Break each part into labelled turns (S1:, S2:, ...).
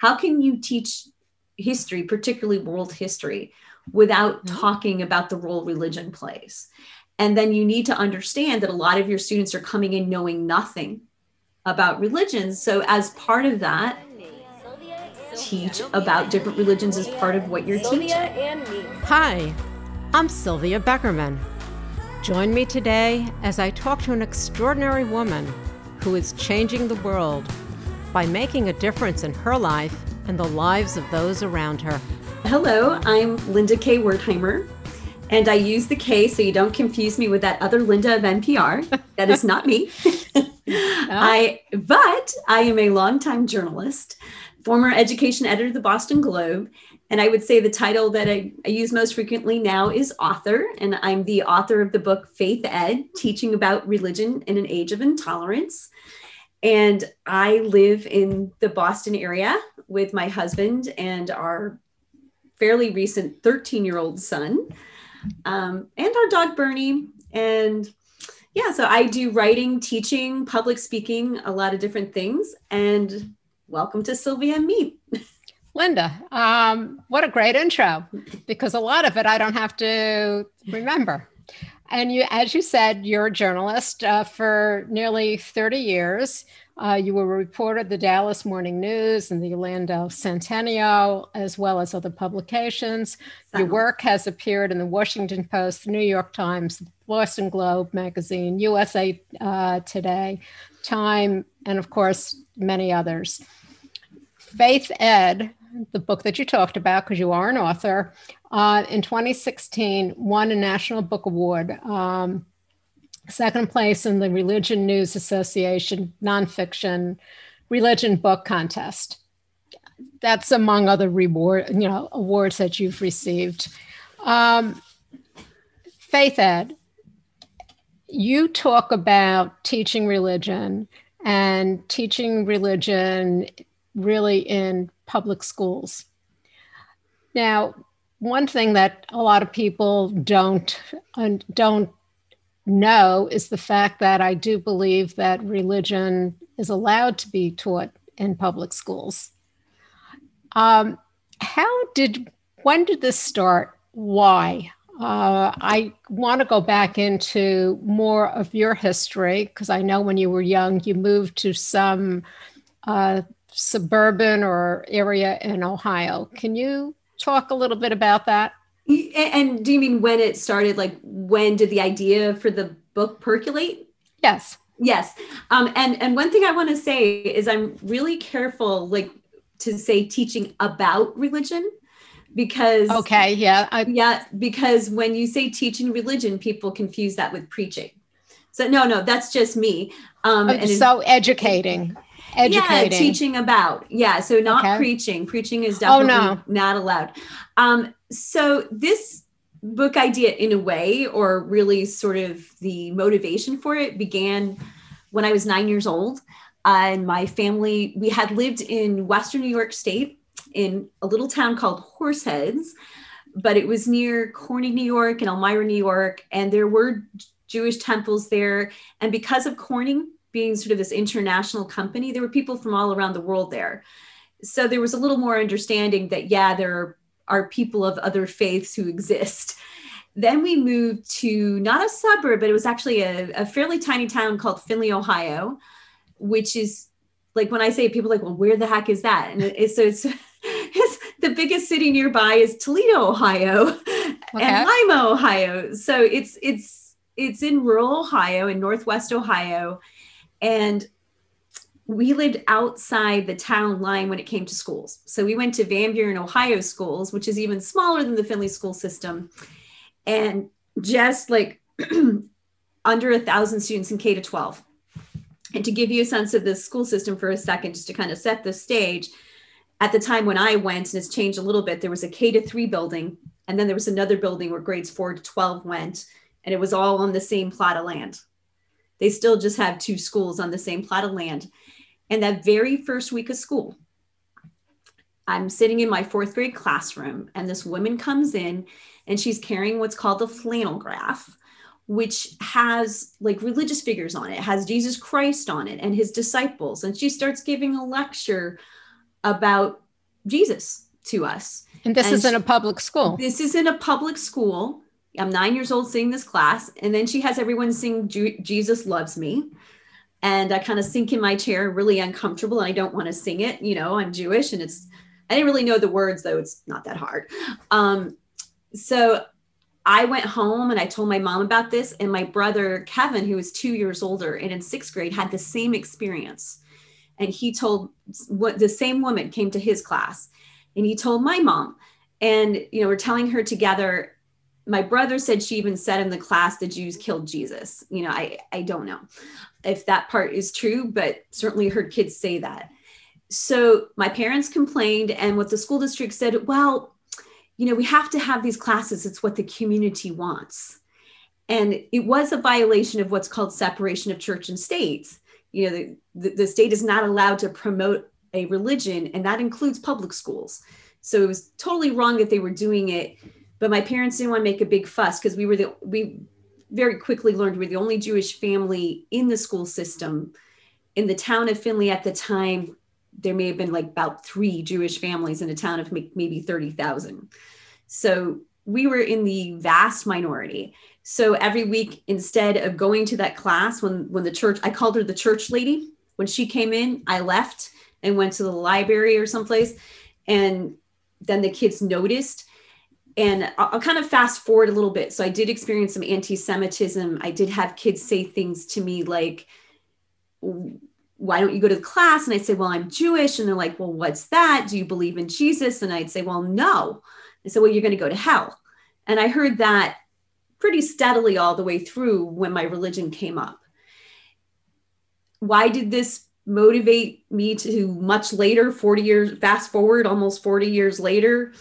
S1: how can you teach history, particularly world history, without mm-hmm. talking about the role religion plays? And then you need to understand that a lot of your students are coming in knowing nothing about religions. So, as part of that, teach about different religions as part of what you're teaching.
S2: Hi, I'm Sylvia Beckerman. Join me today as I talk to an extraordinary woman who is changing the world by making a difference in her life and the lives of those around her.
S1: Hello, I'm Linda K. Wertheimer, and I use the K so you don't confuse me with that other Linda of NPR. That is not me. I but I am a longtime journalist, former education editor of the Boston Globe, and I would say the title that I, I, use most frequently now is author. And I'm the author of the book Faith Ed Teaching About Religion in an Age of Intolerance. And I live in the Boston area with my husband and our fairly recent 13 year old son um, and our dog Bernie. And yeah, so I do writing, teaching, public speaking, a lot of different things. And welcome to Sylvia and me.
S2: Linda, um, what a great intro, because a lot of it I don't have to remember. And you, as you said, you're a journalist uh, for nearly 30 years. Uh, you were a reporter at the Dallas Morning News and the Orlando Sentinel, as well as other publications. Your work has appeared in the Washington Post, the New York Times, Boston Globe magazine, USA uh, Today, Time, and of course, many others. Faith Ed the book that you talked about, because you are an author, uh, in 2016 won a National Book Award, um, second place in the Religion News Association nonfiction religion book contest. That's among other reward, you know, awards that you've received. Um, Faith Ed, you talk about teaching religion and teaching religion really in public schools. Now, one thing that a lot of people don't don't know is the fact that I do believe that religion is allowed to be taught in public schools. Um, how did when did this start? Why? Uh, I want to go back into more of your history because I know when you were young, you moved to some uh, suburban or area in Ohio. Can you talk a little bit about that?
S1: And do you mean when it started? Like when did the idea for the book percolate?
S2: Yes.
S1: Yes. Um, and and one thing I want to say is I'm really careful, like to say teaching about religion because
S2: okay yeah
S1: I, yeah because when you say teaching religion people confuse that with preaching so no no that's just me
S2: um oh, and so educating educating.
S1: yeah, teaching about. Yeah so not okay. preaching. Preaching is definitely oh, no. not allowed. Um so this book idea in a way or really sort of the motivation for it began when i was nine years old. Uh, and my family we had lived in western new york state in a little town called horseheads but it was near corning new york and elmira new york and there were jewish temples there. And because of corning being sort of this international company, there were people from all around the world there. So there was a little more understanding that, yeah, there are people of other faiths who exist. Then we moved to not a suburb, but it was actually a, a fairly tiny town called Findlay, Ohio, which is like when I say people like, well, where the heck is that? And so it's, it's the biggest city nearby is Toledo, Ohio, okay. and Lima, Ohio. So it's it's it's in rural Ohio, in Northwest Ohio, and we lived outside the town line when it came to schools. So we went to Van Buren, Ohio schools, which is even smaller than the Findlay school system. And just like under a thousand students in K to 12. And to give you a sense of the school system for a second, just to kind of set the stage, at the time when I went, and it's changed a little bit, there was a K to three building, and then there was another building where grades four to 12 went, and it was all on the same plot of land. They still just have two schools on the same plot of land. And that very first week of school, I'm sitting in my fourth grade classroom, and this woman comes in and she's carrying what's called the flannel graph, which has like religious figures on it. it has Jesus Christ on it and his disciples. And she starts giving a lecture about Jesus to us.
S2: And this and is in a public school.
S1: This is in a public school. I'm nine years old singing this class. And then she has everyone sing Jesus Loves Me. And I kind of sink in my chair, really uncomfortable. And I don't want to sing it. You know, I'm Jewish and it's, I didn't really know the words, though it's not that hard. Um, so I went home and I told my mom about this. And my brother, Kevin, who was two years older and in sixth grade, had the same experience. And he told what the same woman came to his class and he told my mom. And, you know, we're telling her together. My brother said she even said in the class the Jews killed Jesus. You know, I, I don't know if that part is true, but certainly heard kids say that. So my parents complained, and what the school district said, well, you know, we have to have these classes. It's what the community wants. And it was a violation of what's called separation of church and state. You know, the, the, the state is not allowed to promote a religion, and that includes public schools. So it was totally wrong that they were doing it. But my parents didn't want to make a big fuss because we were the we very quickly learned we're the only Jewish family in the school system. In the town of Findlay at the time, there may have been like about three Jewish families in a town of maybe 30,000. So we were in the vast minority. So every week, instead of going to that class, when when the church, I called her the church lady. When she came in, I left and went to the library or someplace, and then the kids noticed. And I'll, kind of fast forward a little bit. So I did experience some anti-Semitism. I did have kids say things to me like, why don't you go to the class? And I'd say, well, I'm Jewish. And they're like, well, what's that? Do you believe in Jesus? And I'd say, well, no. They said, well, you're going to go to hell. And I heard that pretty steadily all the way through when my religion came up. Why did this motivate me to much later, 40 years, fast forward almost 40 years later,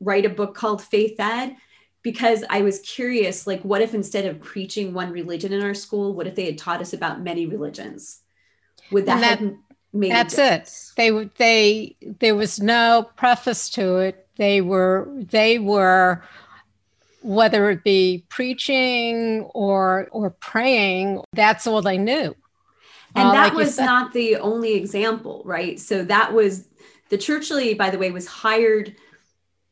S1: write a book called Faith Ed? Because I was curious, like, what if instead of preaching one religion in our school, what if they had taught us about many religions? would that, that have made
S2: that's it they would they there was no preface to it they were they were whether it be preaching or or praying that's all they knew
S1: and uh, that like was not the only example right so that was the church lady by the way was hired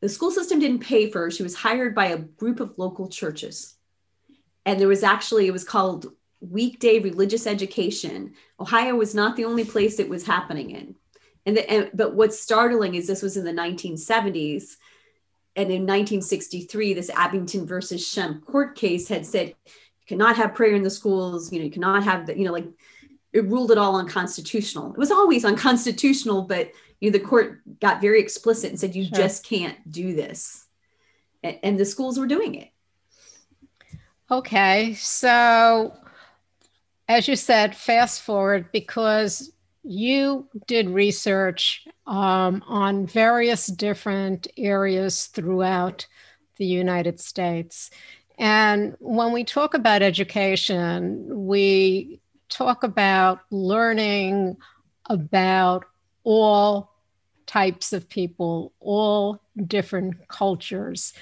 S1: the school system didn't pay for her she was hired by a group of local churches and there was actually it was called weekday religious education, Ohio was not the only place it was happening in. And, the, and but what's startling is this was in the 1970s. And in 1963, this Abington versus Schempp court case had said you cannot have prayer in the schools, you know, you cannot have the, you know, like it ruled it all unconstitutional. It was always unconstitutional, but you know, the court got very explicit and said you sure. just can't do this. And, and the schools were doing it.
S2: Okay, so as you said, fast forward because you did research um, on various different areas throughout the United States. And when we talk about education, we talk about learning about all types of people, all different cultures.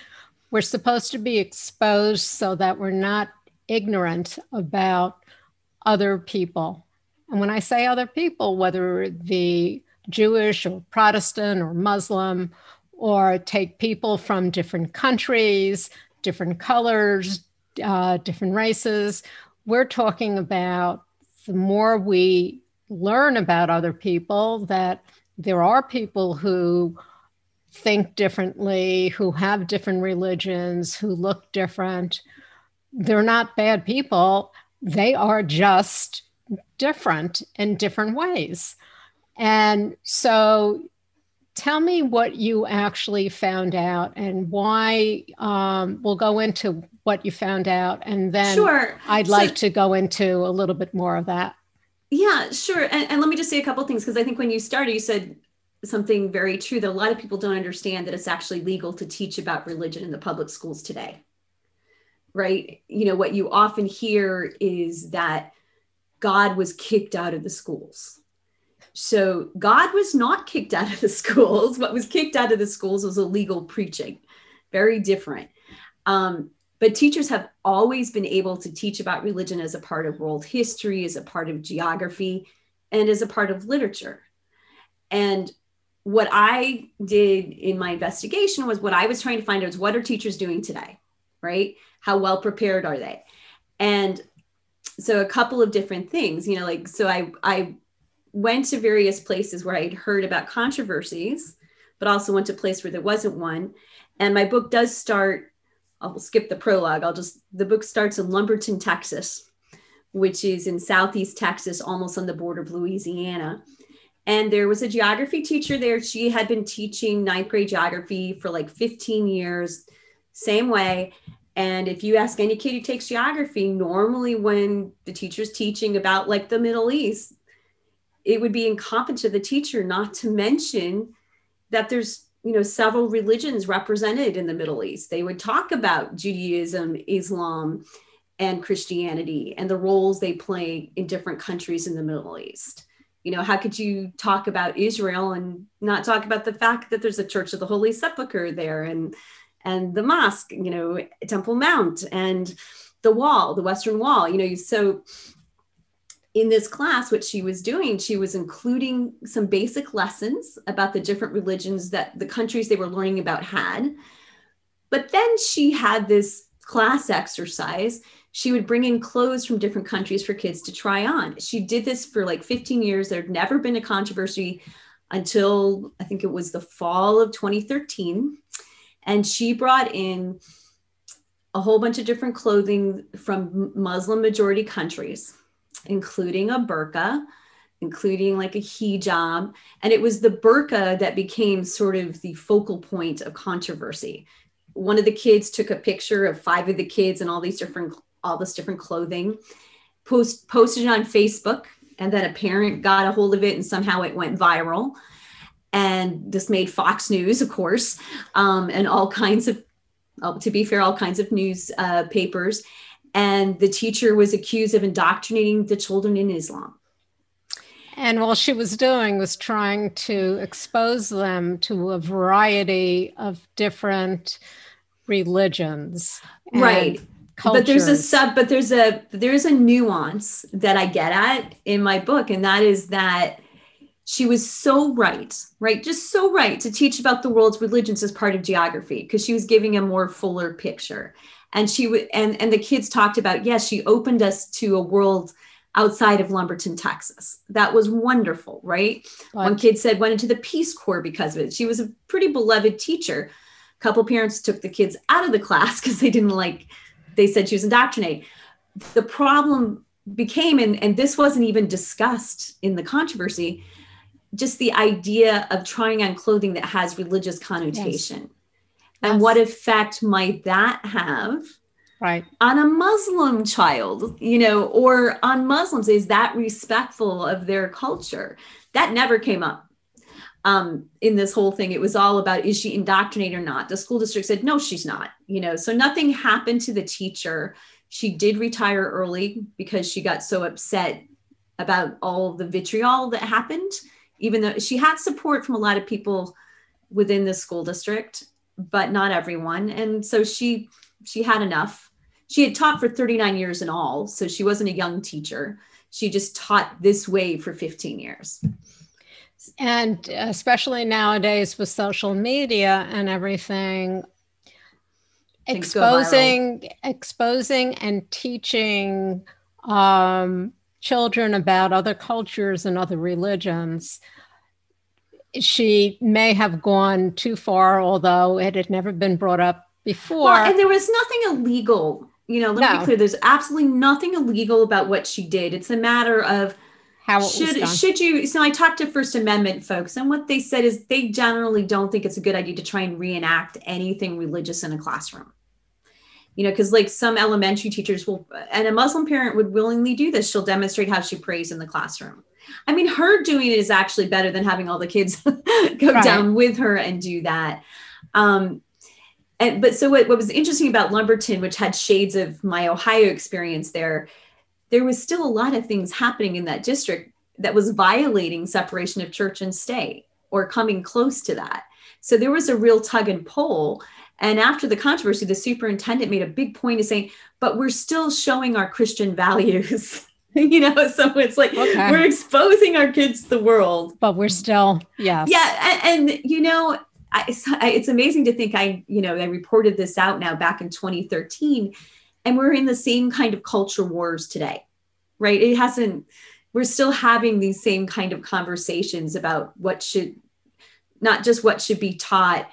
S2: We're supposed to be exposed so that we're not ignorant about other people. And when I say other people, whether the Jewish or Protestant or Muslim, or take people from different countries, different colors, uh, different races, we're talking about the more we learn about other people, that there are people who think differently, who have different religions, who look different. They're not bad people they are just different in different ways. And so tell me what you actually found out and why um, we'll go into what you found out and then
S1: sure.
S2: i'd like to go into a little bit more of that
S1: yeah sure and, and let me just say a couple things because i think when you started you said something very true that a lot of people don't understand that it's actually legal to teach about religion in the public schools today right? You know, what you often hear is that God was kicked out of the schools. So God was not kicked out of the schools. What was kicked out of the schools was illegal preaching, very different. Um, but teachers have always been able to teach about religion as a part of world history, as a part of geography, and as a part of literature. And what I did in my investigation was what I was trying to find out is what are teachers doing today, right? How well prepared are they? And so a couple of different things, you know, like so I I went to various places where I'd heard about controversies, but also went to a place where there wasn't one. And my book does start, I'll skip the prologue. I'll just the book starts in Lumberton, Texas, which is in southeast Texas, almost on the border of Louisiana and there was a geography teacher there. She had been teaching ninth grade geography for like 15 years, same way. And if you ask any kid who takes geography, normally when the teacher's teaching about like the Middle East, it would be incumbent to the teacher not to mention that there's you know several religions represented in the Middle East. They would talk about Judaism, Islam, and Christianity and the roles they play in different countries in the Middle East you know how could you talk about israel and not talk about the fact that there's a church of the holy sepulchre there and and the mosque you know temple mount and the wall the western wall you know so in this class what she was doing she was including some basic lessons about the different religions that the countries they were learning about had but then she had this class exercise she would bring in clothes from different countries for kids to try on. She did this for like 15 years. There'd never been a controversy until I think it was the fall of 2013. And she brought in a whole bunch of different clothing from Muslim majority countries, including a burqa, including like a hijab. And it was the burqa that became sort of the focal point of controversy. One of the kids took a picture of five of the kids and all these different all this different clothing, post posted it on Facebook, and then a parent got a hold of it, and somehow it went viral. And this made Fox News, of course, um, and all kinds of, oh, to be fair, all kinds of news uh, papers. And the teacher was accused of indoctrinating the children in Islam.
S2: And all she was doing was trying to expose them to a variety of different religions.
S1: right cultures. But there's a sub, but there's a there's a nuance that I get at in my book, and that is that she was so right, right, just so right to teach about the world's religions as part of geography because she was giving a more fuller picture. And she would, and and the kids talked about yes, she opened us to a world outside of Lumberton, Texas. That was wonderful, right? One kid said went into the Peace Corps because of it. She was a pretty beloved teacher. A couple parents took the kids out of the class because they didn't like they said she was indoctrinated. The problem became, and, and this wasn't even discussed in the controversy, just the idea of trying on clothing that has religious connotation. Yes. And what effect might that have?
S2: right
S1: on a muslim child you know or on muslims is that respectful of their culture that never came up um, in this whole thing. It was all about is she indoctrinated or not? The school district said, no, she's not, you know, so nothing happened to the teacher. She did retire early because she got so upset about all the vitriol that happened, even though she had support from a lot of people within the school district, but not everyone. And so she she had enough. She had taught for 39 years in all, so she wasn't a young teacher. She just taught this way for 15 years
S2: and especially nowadays with social media and everything exposing exposing and teaching um, children about other cultures and other religions she may have gone too far although it had never been brought up before. Well,
S1: and there was nothing illegal. You know let no. me be clear there's absolutely nothing illegal about what she did. It's a matter of how should should you so i talked to first amendment folks and what they said is they generally don't think it's a good idea to try and reenact anything religious in a classroom. You know because like some elementary teachers will and a muslim parent would willingly do this. She'll demonstrate how she prays in the classroom i mean her doing it is actually better than having all the kids go right. down with her and do that um and but so what, what was interesting about lumberton which had shades of my ohio experience there there was still a lot of things happening in that district that was violating separation of church and state or coming close to that. So there was a real tug and pull. And after the controversy, the superintendent made a big point of saying, but we're still showing our Christian values. you know, so it's like okay. we're exposing our kids to the world.
S2: But we're still,
S1: yeah. Yeah. And, and you know, I, it's amazing to think I, you know, I reported this out now back in 2013, and we're in the same kind of culture wars today, right? It hasn't, we're still having these same kind of conversations about what should, not just what should be taught,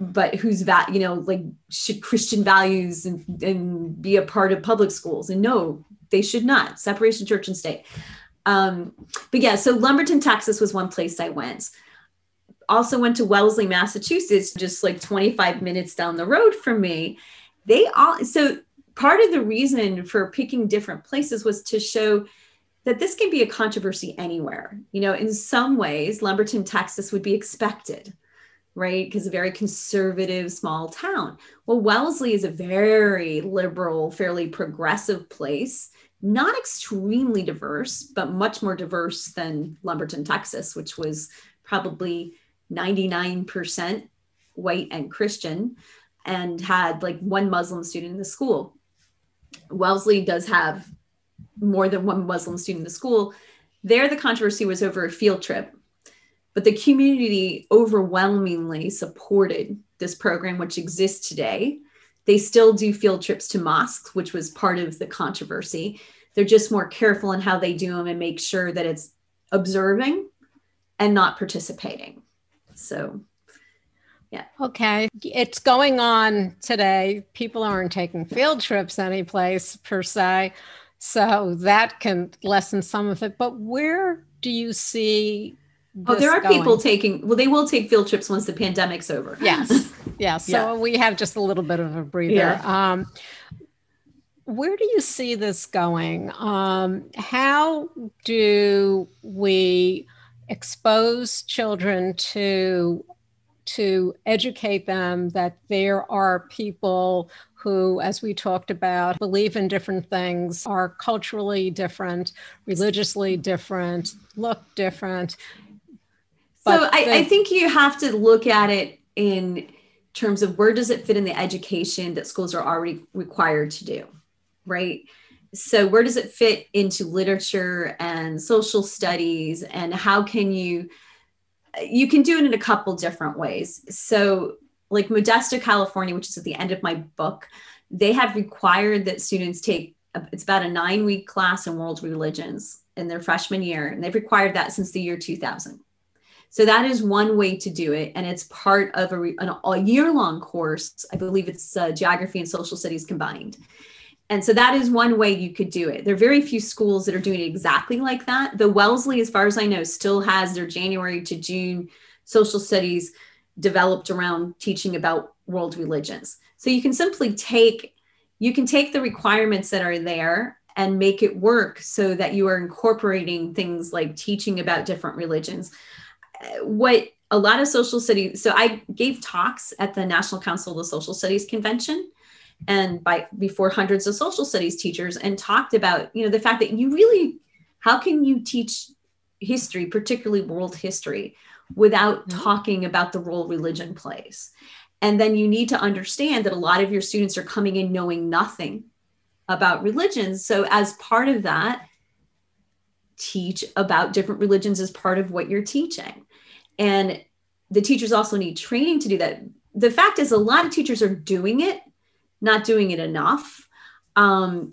S1: but who's that, you know, like should Christian values and, and be a part of public schools? And no, they should not. Separation church and state. Um, but yeah, so Lumberton, Texas was one place I went also went to Wellesley, Massachusetts, just like 25 minutes down the road from me. They all, so part of the reason for picking different places was to show that this can be a controversy anywhere. You know, in some ways, Lumberton, Texas would be expected, right? Because a very conservative small town. Well, Wellesley is a very liberal, fairly progressive place, not extremely diverse, but much more diverse than Lumberton, Texas, which was probably 99% white and Christian and had like one Muslim student in the school. Wellesley does have more than one Muslim student in the school. There, the controversy was over a field trip, but the community overwhelmingly supported this program, which exists today. They still do field trips to mosques, which was part of the controversy. They're just more careful in how they do them and make sure that it's observing and not participating. So, yeah.
S2: Okay. It's going on today. People aren't taking field trips anyplace per se. So that can lessen some of it. But where do you see?
S1: Oh, there are going? people taking, well, they will take field trips once the pandemic's over.
S2: Yes. Yeah. So yeah. we have just a little bit of a breather. Yeah. Um, where do you see this going? Um, how do we expose children to to educate them that there are people who, as we talked about, believe in different things, are culturally different, religiously different, look different.
S1: So I, I think you have to look at it in terms of where does it fit in the education that schools are already required to do, right? so where does it fit into literature and social studies and how can you you can do it in a couple different ways so like modesto california which is at the end of my book they have required that students take it's about a nine week class in world religions in their freshman year and they've required that since the year 2000 so that is one way to do it and it's part of a, an, year long course i believe it's uh, geography and social studies combined and so that is one way you could do it. There are very few schools that are doing it exactly like that. The Wellesley, as far as I know, still has their January to June social studies developed around teaching about world religions. So you can simply take you can take the requirements that are there and make it work so that you are incorporating things like teaching about different religions. What a lot of social studies, so I gave talks at the National Council of the Social Studies Convention and by before hundreds of social studies teachers and talked about you know the fact that you really how can you teach history particularly world history without mm-hmm. talking about the role religion plays? And then you need to understand that a lot of your students are coming in knowing nothing about religions so as part of that teach about different religions as part of what you're teaching and the teachers also need training to do that the fact is a lot of teachers are doing it not doing it enough. Um,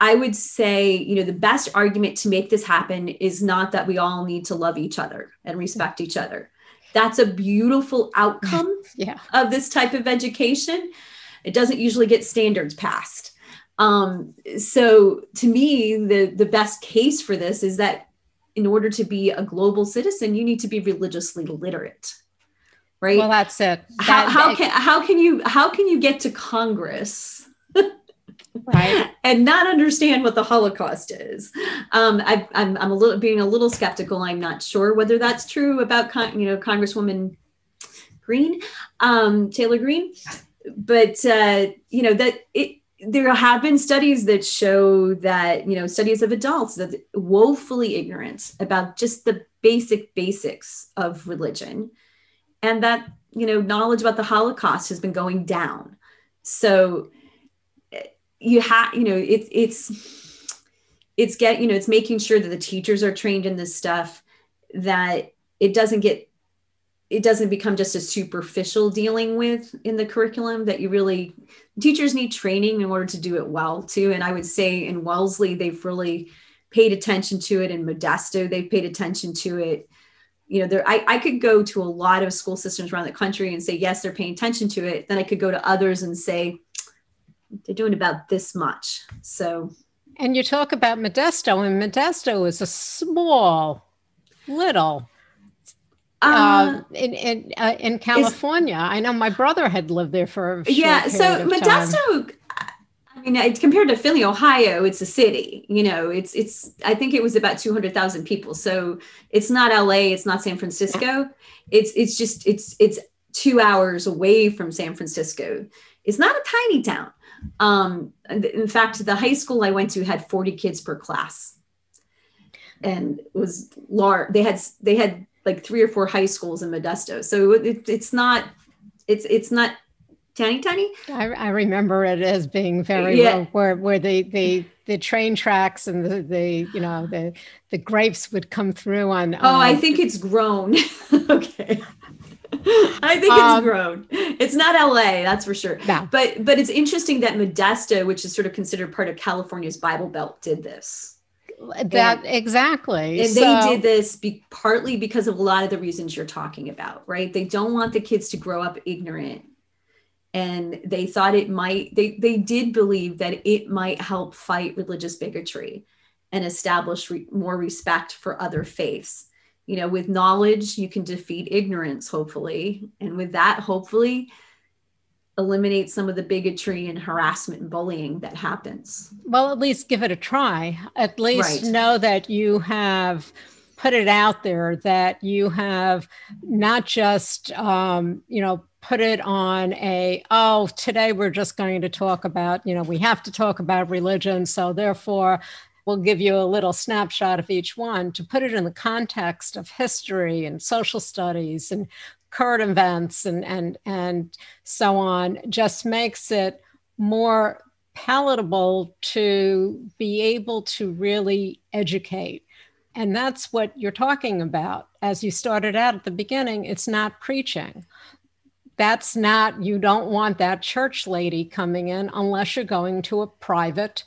S1: I would say, you know, the best argument to make this happen is not that we all need to love each other and respect each other. That's a beautiful outcome
S2: yeah.
S1: of this type of education. It doesn't usually get standards passed. Um, so to me, the the best case for this is that in order to be a global citizen, you need to be religiously literate right?
S2: Well that's it.
S1: How, how can how can you how can you get to congress
S2: right.
S1: and not understand what the holocaust is? Um, I, am I'm, I'm a little being a little skeptical. I'm not sure whether that's true about con- you know congresswoman Greene, um, taylor Greene, but uh, you know that it there have been studies that show that you know studies of adults that woefully ignorant about just the basic basics of religion and that you know knowledge about the holocaust has been going down. So you have you know it's it's it's get you know it's making sure that the teachers are trained in this stuff that it doesn't get it doesn't become just a superficial dealing with in the curriculum that you really teachers need training in order to do it well too. And i would say in wellesley they've really paid attention to it. In modesto they've paid attention to it. You know there I, I could go to a lot of school systems around the country and say yes they're paying attention to it. Then i could go to others and say they're doing about this much. So.
S2: And you talk about modesto and modesto is a small little uh, uh, in in uh, in California. I know my brother had lived there for a few
S1: yeah. So Modesto, I mean, compared to Findlay, Ohio, it's a city. You know, it's it's. I think it was about two hundred thousand people. So it's not L.A. It's not San Francisco. It's it's just it's it's two hours away from San Francisco. It's not a tiny town. Um, in fact, the high school I went to had forty kids per class, and was large. They had they had like three or four high schools in Modesto. So it, it's not, it's it's not tiny tiny.
S2: I, I remember it as being very yeah. where where the the the train tracks and the, the you know the the grapes would come through on.
S1: Oh, I think it's grown. okay. I think it's um, grown. It's not LA, that's for sure. No. But but it's interesting that Modesto, which is sort of considered part of California's Bible Belt, did this
S2: that and, exactly.
S1: and so, they did this be, partly because of a lot of the reasons you're talking about right? They don't want the kids to grow up ignorant. And they thought it might they they did believe that it might help fight religious bigotry and establish re, more respect for other faiths. You know with knowledge you can defeat ignorance hopefully. And with that hopefully eliminate some of the bigotry and harassment and bullying that happens.
S2: Well, at least give it a try. At least right. know that you have put it out there, that you have not just, um, you know, put it on a, oh, today we're just going to talk about, you know, we have to talk about religion. So therefore, we'll give you a little snapshot of each one to put it in the context of history and social studies and current events and and and so on just makes it more palatable to be able to really educate. And that's what you're talking about. As you started out at the beginning it's not preaching. That's not you don't want that church lady coming in unless you're going to a private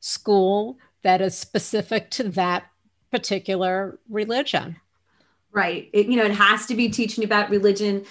S2: school that is specific to that particular religion.
S1: Right. It, you know it has to be teaching about religion.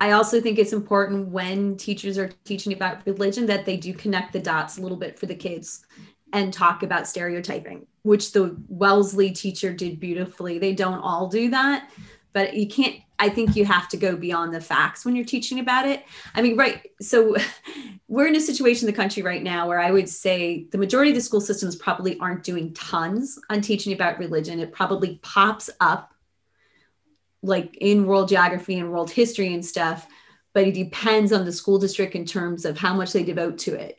S1: I also think it's important when teachers are teaching about religion that they do connect the dots a little bit for the kids and talk about stereotyping which the wellesley teacher did beautifully. They don't all do that but you can't i think you have to go beyond the facts when you're teaching about it. I mean right so we're in a situation in the country right now where i would say the majority of the school systems probably aren't doing tons on teaching about religion. It probably pops up like in world geography and world history and stuff, but it depends on the school district in terms of how much they devote to it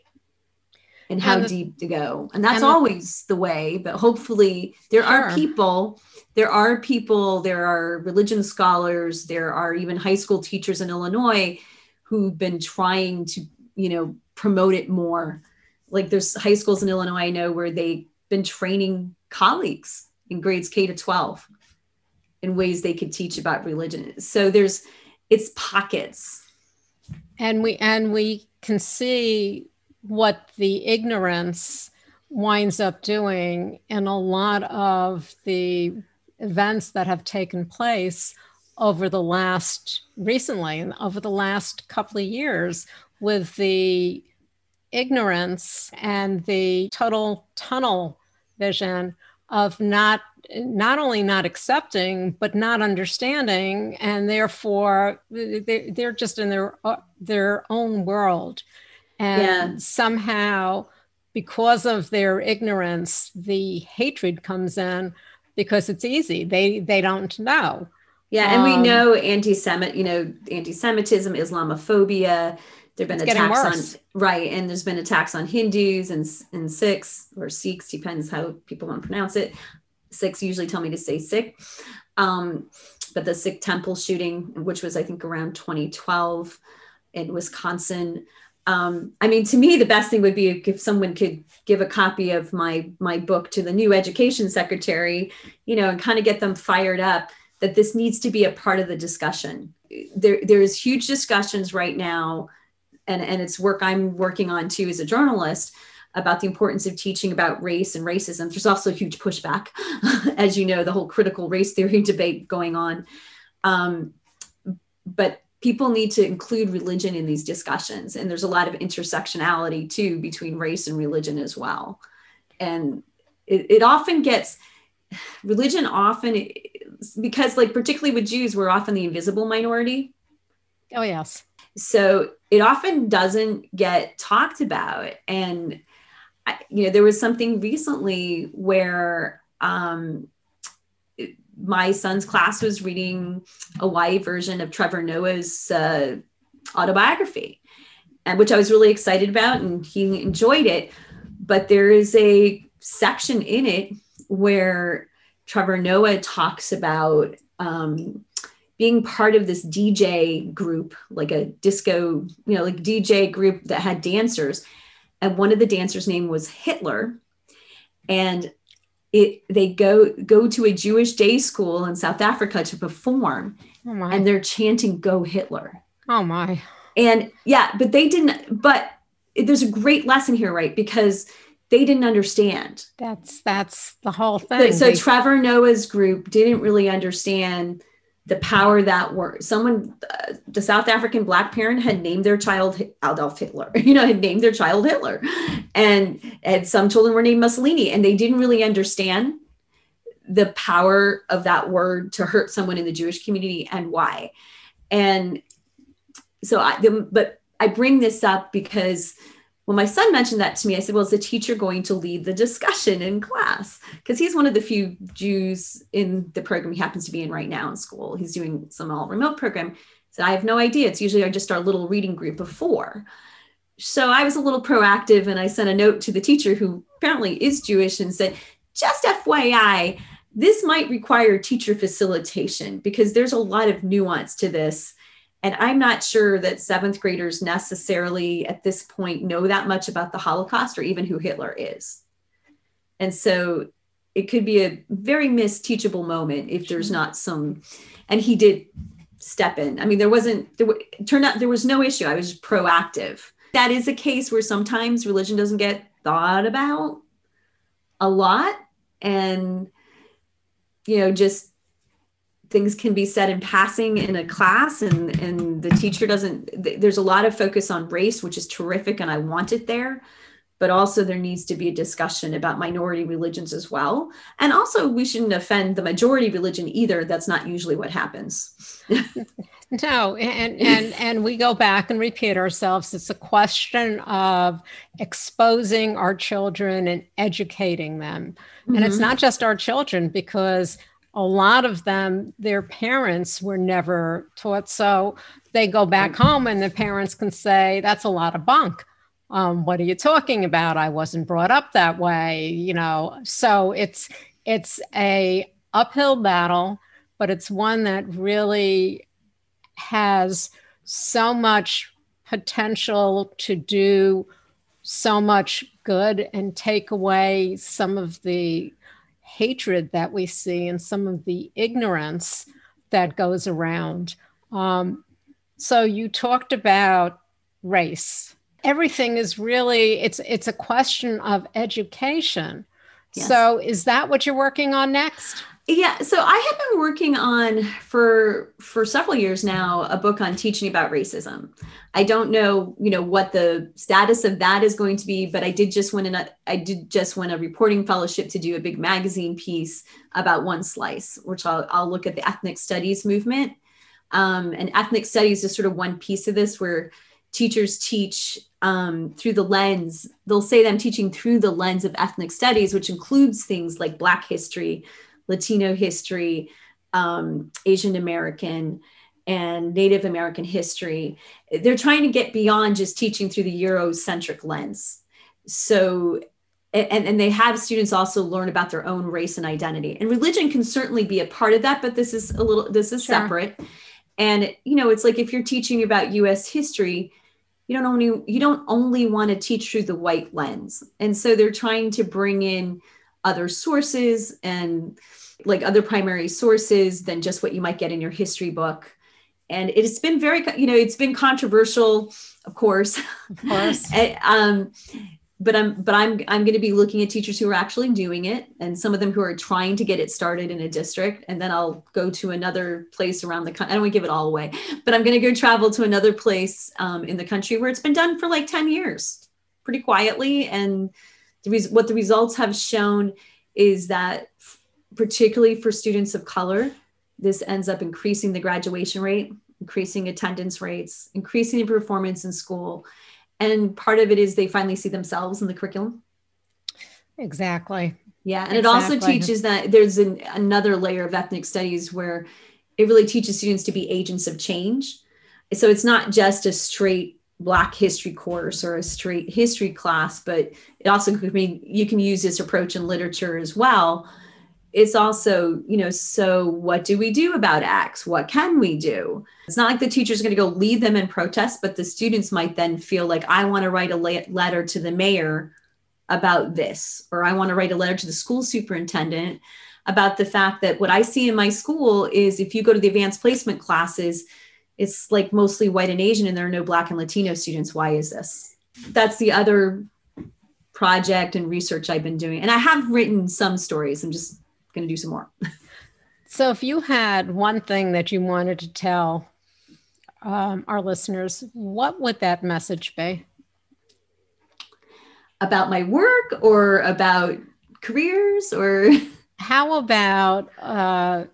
S1: and how and the, deep to go. And that's and always the, the, way, but hopefully there sure. are people, there are people, there are religion scholars, there are even high school teachers in Illinois who've been trying to, you know, promote it more. Like there's high schools in Illinois I know where they've been training colleagues in grades K to 12 in ways they could teach about religion. So there's it's pockets.
S2: And we and we can see what the ignorance winds up doing in a lot of the events that have taken place over the last recently and over the last couple of years with the ignorance and the total tunnel vision of not not only not accepting but not understanding and therefore they, they're just in their their own world and yeah. somehow because of their ignorance the hatred comes in because it's easy they they don't know
S1: yeah and um, we know anti-semit you know anti-semitism islamophobia there've been attacks on right and there's been attacks on hindus and, and sikhs or sikhs depends how people want to pronounce it Sikhs usually tell me to say Sikh. Um, but the Sikh temple shooting, which was I think around 2012 in Wisconsin, um, I mean, to me, the best thing would be if someone could give a copy of my my book to the new education secretary, you know, and kind of get them fired up that this needs to be a part of the discussion. There, there's huge discussions right now, and and it's work I'm working on too as a journalist about the importance of teaching about race and racism. There's also huge pushback, as you know, the whole critical race theory debate going on. Um, but people need to include religion in these discussions and there's a lot of intersectionality too between race and religion as well. And it, it often gets religion often because like particularly with jews we're often the invisible minority.
S2: Oh yes.
S1: So it often doesn't get talked about. And you know there was something recently where um my son's class was reading a YA version of Trevor Noah's uh, autobiography, which I was really excited about, and he enjoyed it. But there is a section in it where Trevor Noah talks about um, being part of this DJ group, like a disco, you know, like DJ group that had dancers, and one of the dancers' name was Hitler, and it they go go to a Jewish day school in South Africa to perform, oh and they're chanting "Go Hitler."
S2: Oh my!
S1: And yeah, but they didn't. But there's a great lesson here, right? Because they didn't understand.
S2: That's that's the whole thing.
S1: So, so Trevor Noah's group didn't really understand the power that word. Someone, uh, the South African black parent had named their child Adolf Hitler, you know, had named their child Hitler. And, and some children were named Mussolini, and they didn't really understand the power of that word to hurt someone in the Jewish community and why. And so I, but I bring this up because when my son mentioned that to me, I said, Well, is the teacher going to lead the discussion in class? Because he's one of the few Jews in the program he happens to be in right now in school. He's doing some all remote program. So I have no idea. It's usually just our little reading group of four. So I was a little proactive and I sent a note to the teacher who apparently is Jewish and said, Just FYI, this might require teacher facilitation because there's a lot of nuance to this and I'm not sure that seventh graders necessarily at this point know that much about the Holocaust or even who Hitler is. And so it could be a very misteachable moment if there's not some, and he did step in. I mean, there wasn't, there turned out there was no issue. I was proactive. That is a case where sometimes religion doesn't get thought about a lot. And, you know, just things can be said in passing in a class and and the teacher doesn't there's a lot of focus on race which is terrific and i want it there but also there needs to be a discussion about minority religions as well. And also we shouldn't offend the majority religion either. That's not usually what happens.
S2: No and and and we go back and repeat ourselves. It's a question of exposing our children and educating them. And mm-hmm. it's not just our children because a lot of them, their parents were never taught. So they go back mm. home and the parents can say, that's a lot of bunk. Um, what are you talking about? I wasn't brought up that way, you know. So it's it's a uphill battle, but it's one that really has so much potential to do so much good and take away some of the hatred that we see and some of the ignorance that goes around. Um, so you talked about race. Everything is really it's it's a question of education. Yes. So is that what you're working on next?
S1: Yeah, so I have been working on for for several years now a book on teaching about racism. I don't know, you know, what the status of that is going to be, but I did just win an I did just win a reporting fellowship to do a big magazine piece about one slice, which I'll I'll look at the ethnic studies movement. Um, and ethnic studies is sort of one piece of this where teachers teach um, through the lens. They'll say them teaching through the lens of ethnic studies, which includes things like Black history Latino history, um, Asian American, and Native American history. They're trying to get beyond just teaching through the Eurocentric lens. So, and, and they have students also learn about their own race and identity. And religion can certainly be a part of that, but this is a little, this is sure. separate. And, you know, it's like if you're teaching about US history, you don't only you don't only want to teach through the white lens and so they're trying to bring in other sources and like other primary sources than just what you might get in your history book. And it's been very you know it's been controversial of course.
S2: Of course.
S1: Um, but i'm but i'm i'm going to be looking at teachers who are actually doing it and some of them who are trying to get it started in a district. And then i'll go to another place around the country i don't want to give it all away but i'm going to go travel to another place um, in the country where it's been done for like 10 years pretty quietly. And the res- what the results have shown is that particularly for students of color this ends up increasing the graduation rate increasing attendance rates increasing the performance in school and part of it is they finally see themselves in the curriculum.
S2: Exactly.
S1: Yeah and exactly. it also teaches that there's an, another layer of ethnic studies where it really teaches students to be agents of change. So it's not just a straight black history course or a straight history class but it also could mean you can use this approach in literature as well it's also, you know, so what do we do about X? What can we do? It's not like the teacher's going to go lead them in protest, but the students might then feel like, I want to write a letter to the mayor about this, or I want to write a letter to the school superintendent about the fact that what I see in my school is if you go to the advanced placement classes, it's like mostly white and Asian, and there are no Black and Latino students. Why is this? That's the other project and research I've been doing. And I have written some stories. I'm just going to do some more.
S2: so, if you had one thing that you wanted to tell um, our listeners, what would that message be?
S1: About my work or about careers or?
S2: How about uh,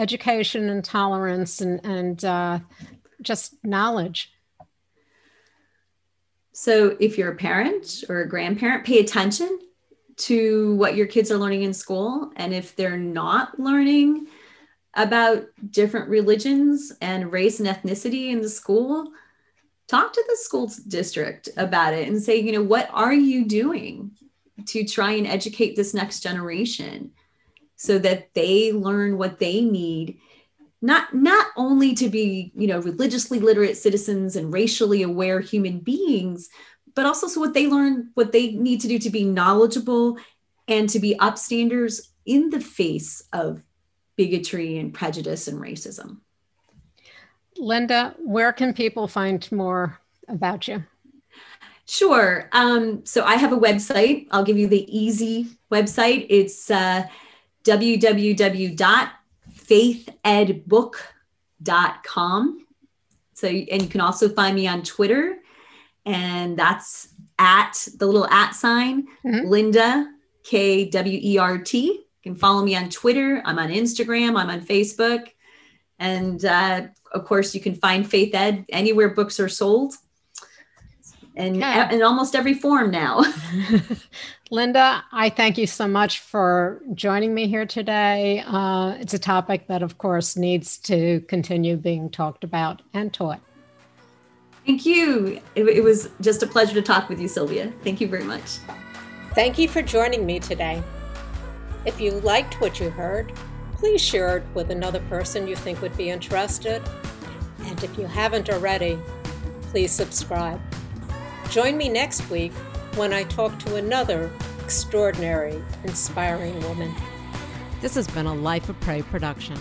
S2: education and tolerance and, and uh, just knowledge?
S1: So, if you're a parent or a grandparent, pay attention to what your kids are learning in school. And if they're not learning about different religions and race and ethnicity in the school, talk to the school district about it and say, you know, what are you doing to try and educate this next generation so that they learn what they need not not only to be you know religiously literate citizens and racially aware human beings but also so what they learn, what they need to do to be knowledgeable and to be upstanders in the face of bigotry and prejudice and racism.
S2: Linda, where can people find more about you?
S1: Sure. Um, so I have a website. I'll give you the easy website. It's uh, www.faithedbook.com. So, and you can also find me on Twitter and that's at the little at sign, mm-hmm. Linda K W E R T. You can follow me on Twitter. I'm on Instagram. I'm on Facebook. And uh, of course, you can find Faith Ed anywhere books are sold and in almost every form now.
S2: Linda, I thank you so much for joining me here today. Uh, it's a topic that, of course, needs to continue being talked about and taught.
S1: Thank you. It, it, was just a pleasure to talk with you, Sylvia. Thank you very much.
S2: Thank you for joining me today. If you liked what you heard, please share it with another person you think would be interested. And if you haven't already, please subscribe. Join me next week when I talk to another extraordinary, inspiring woman. This has been a Life of Prey production.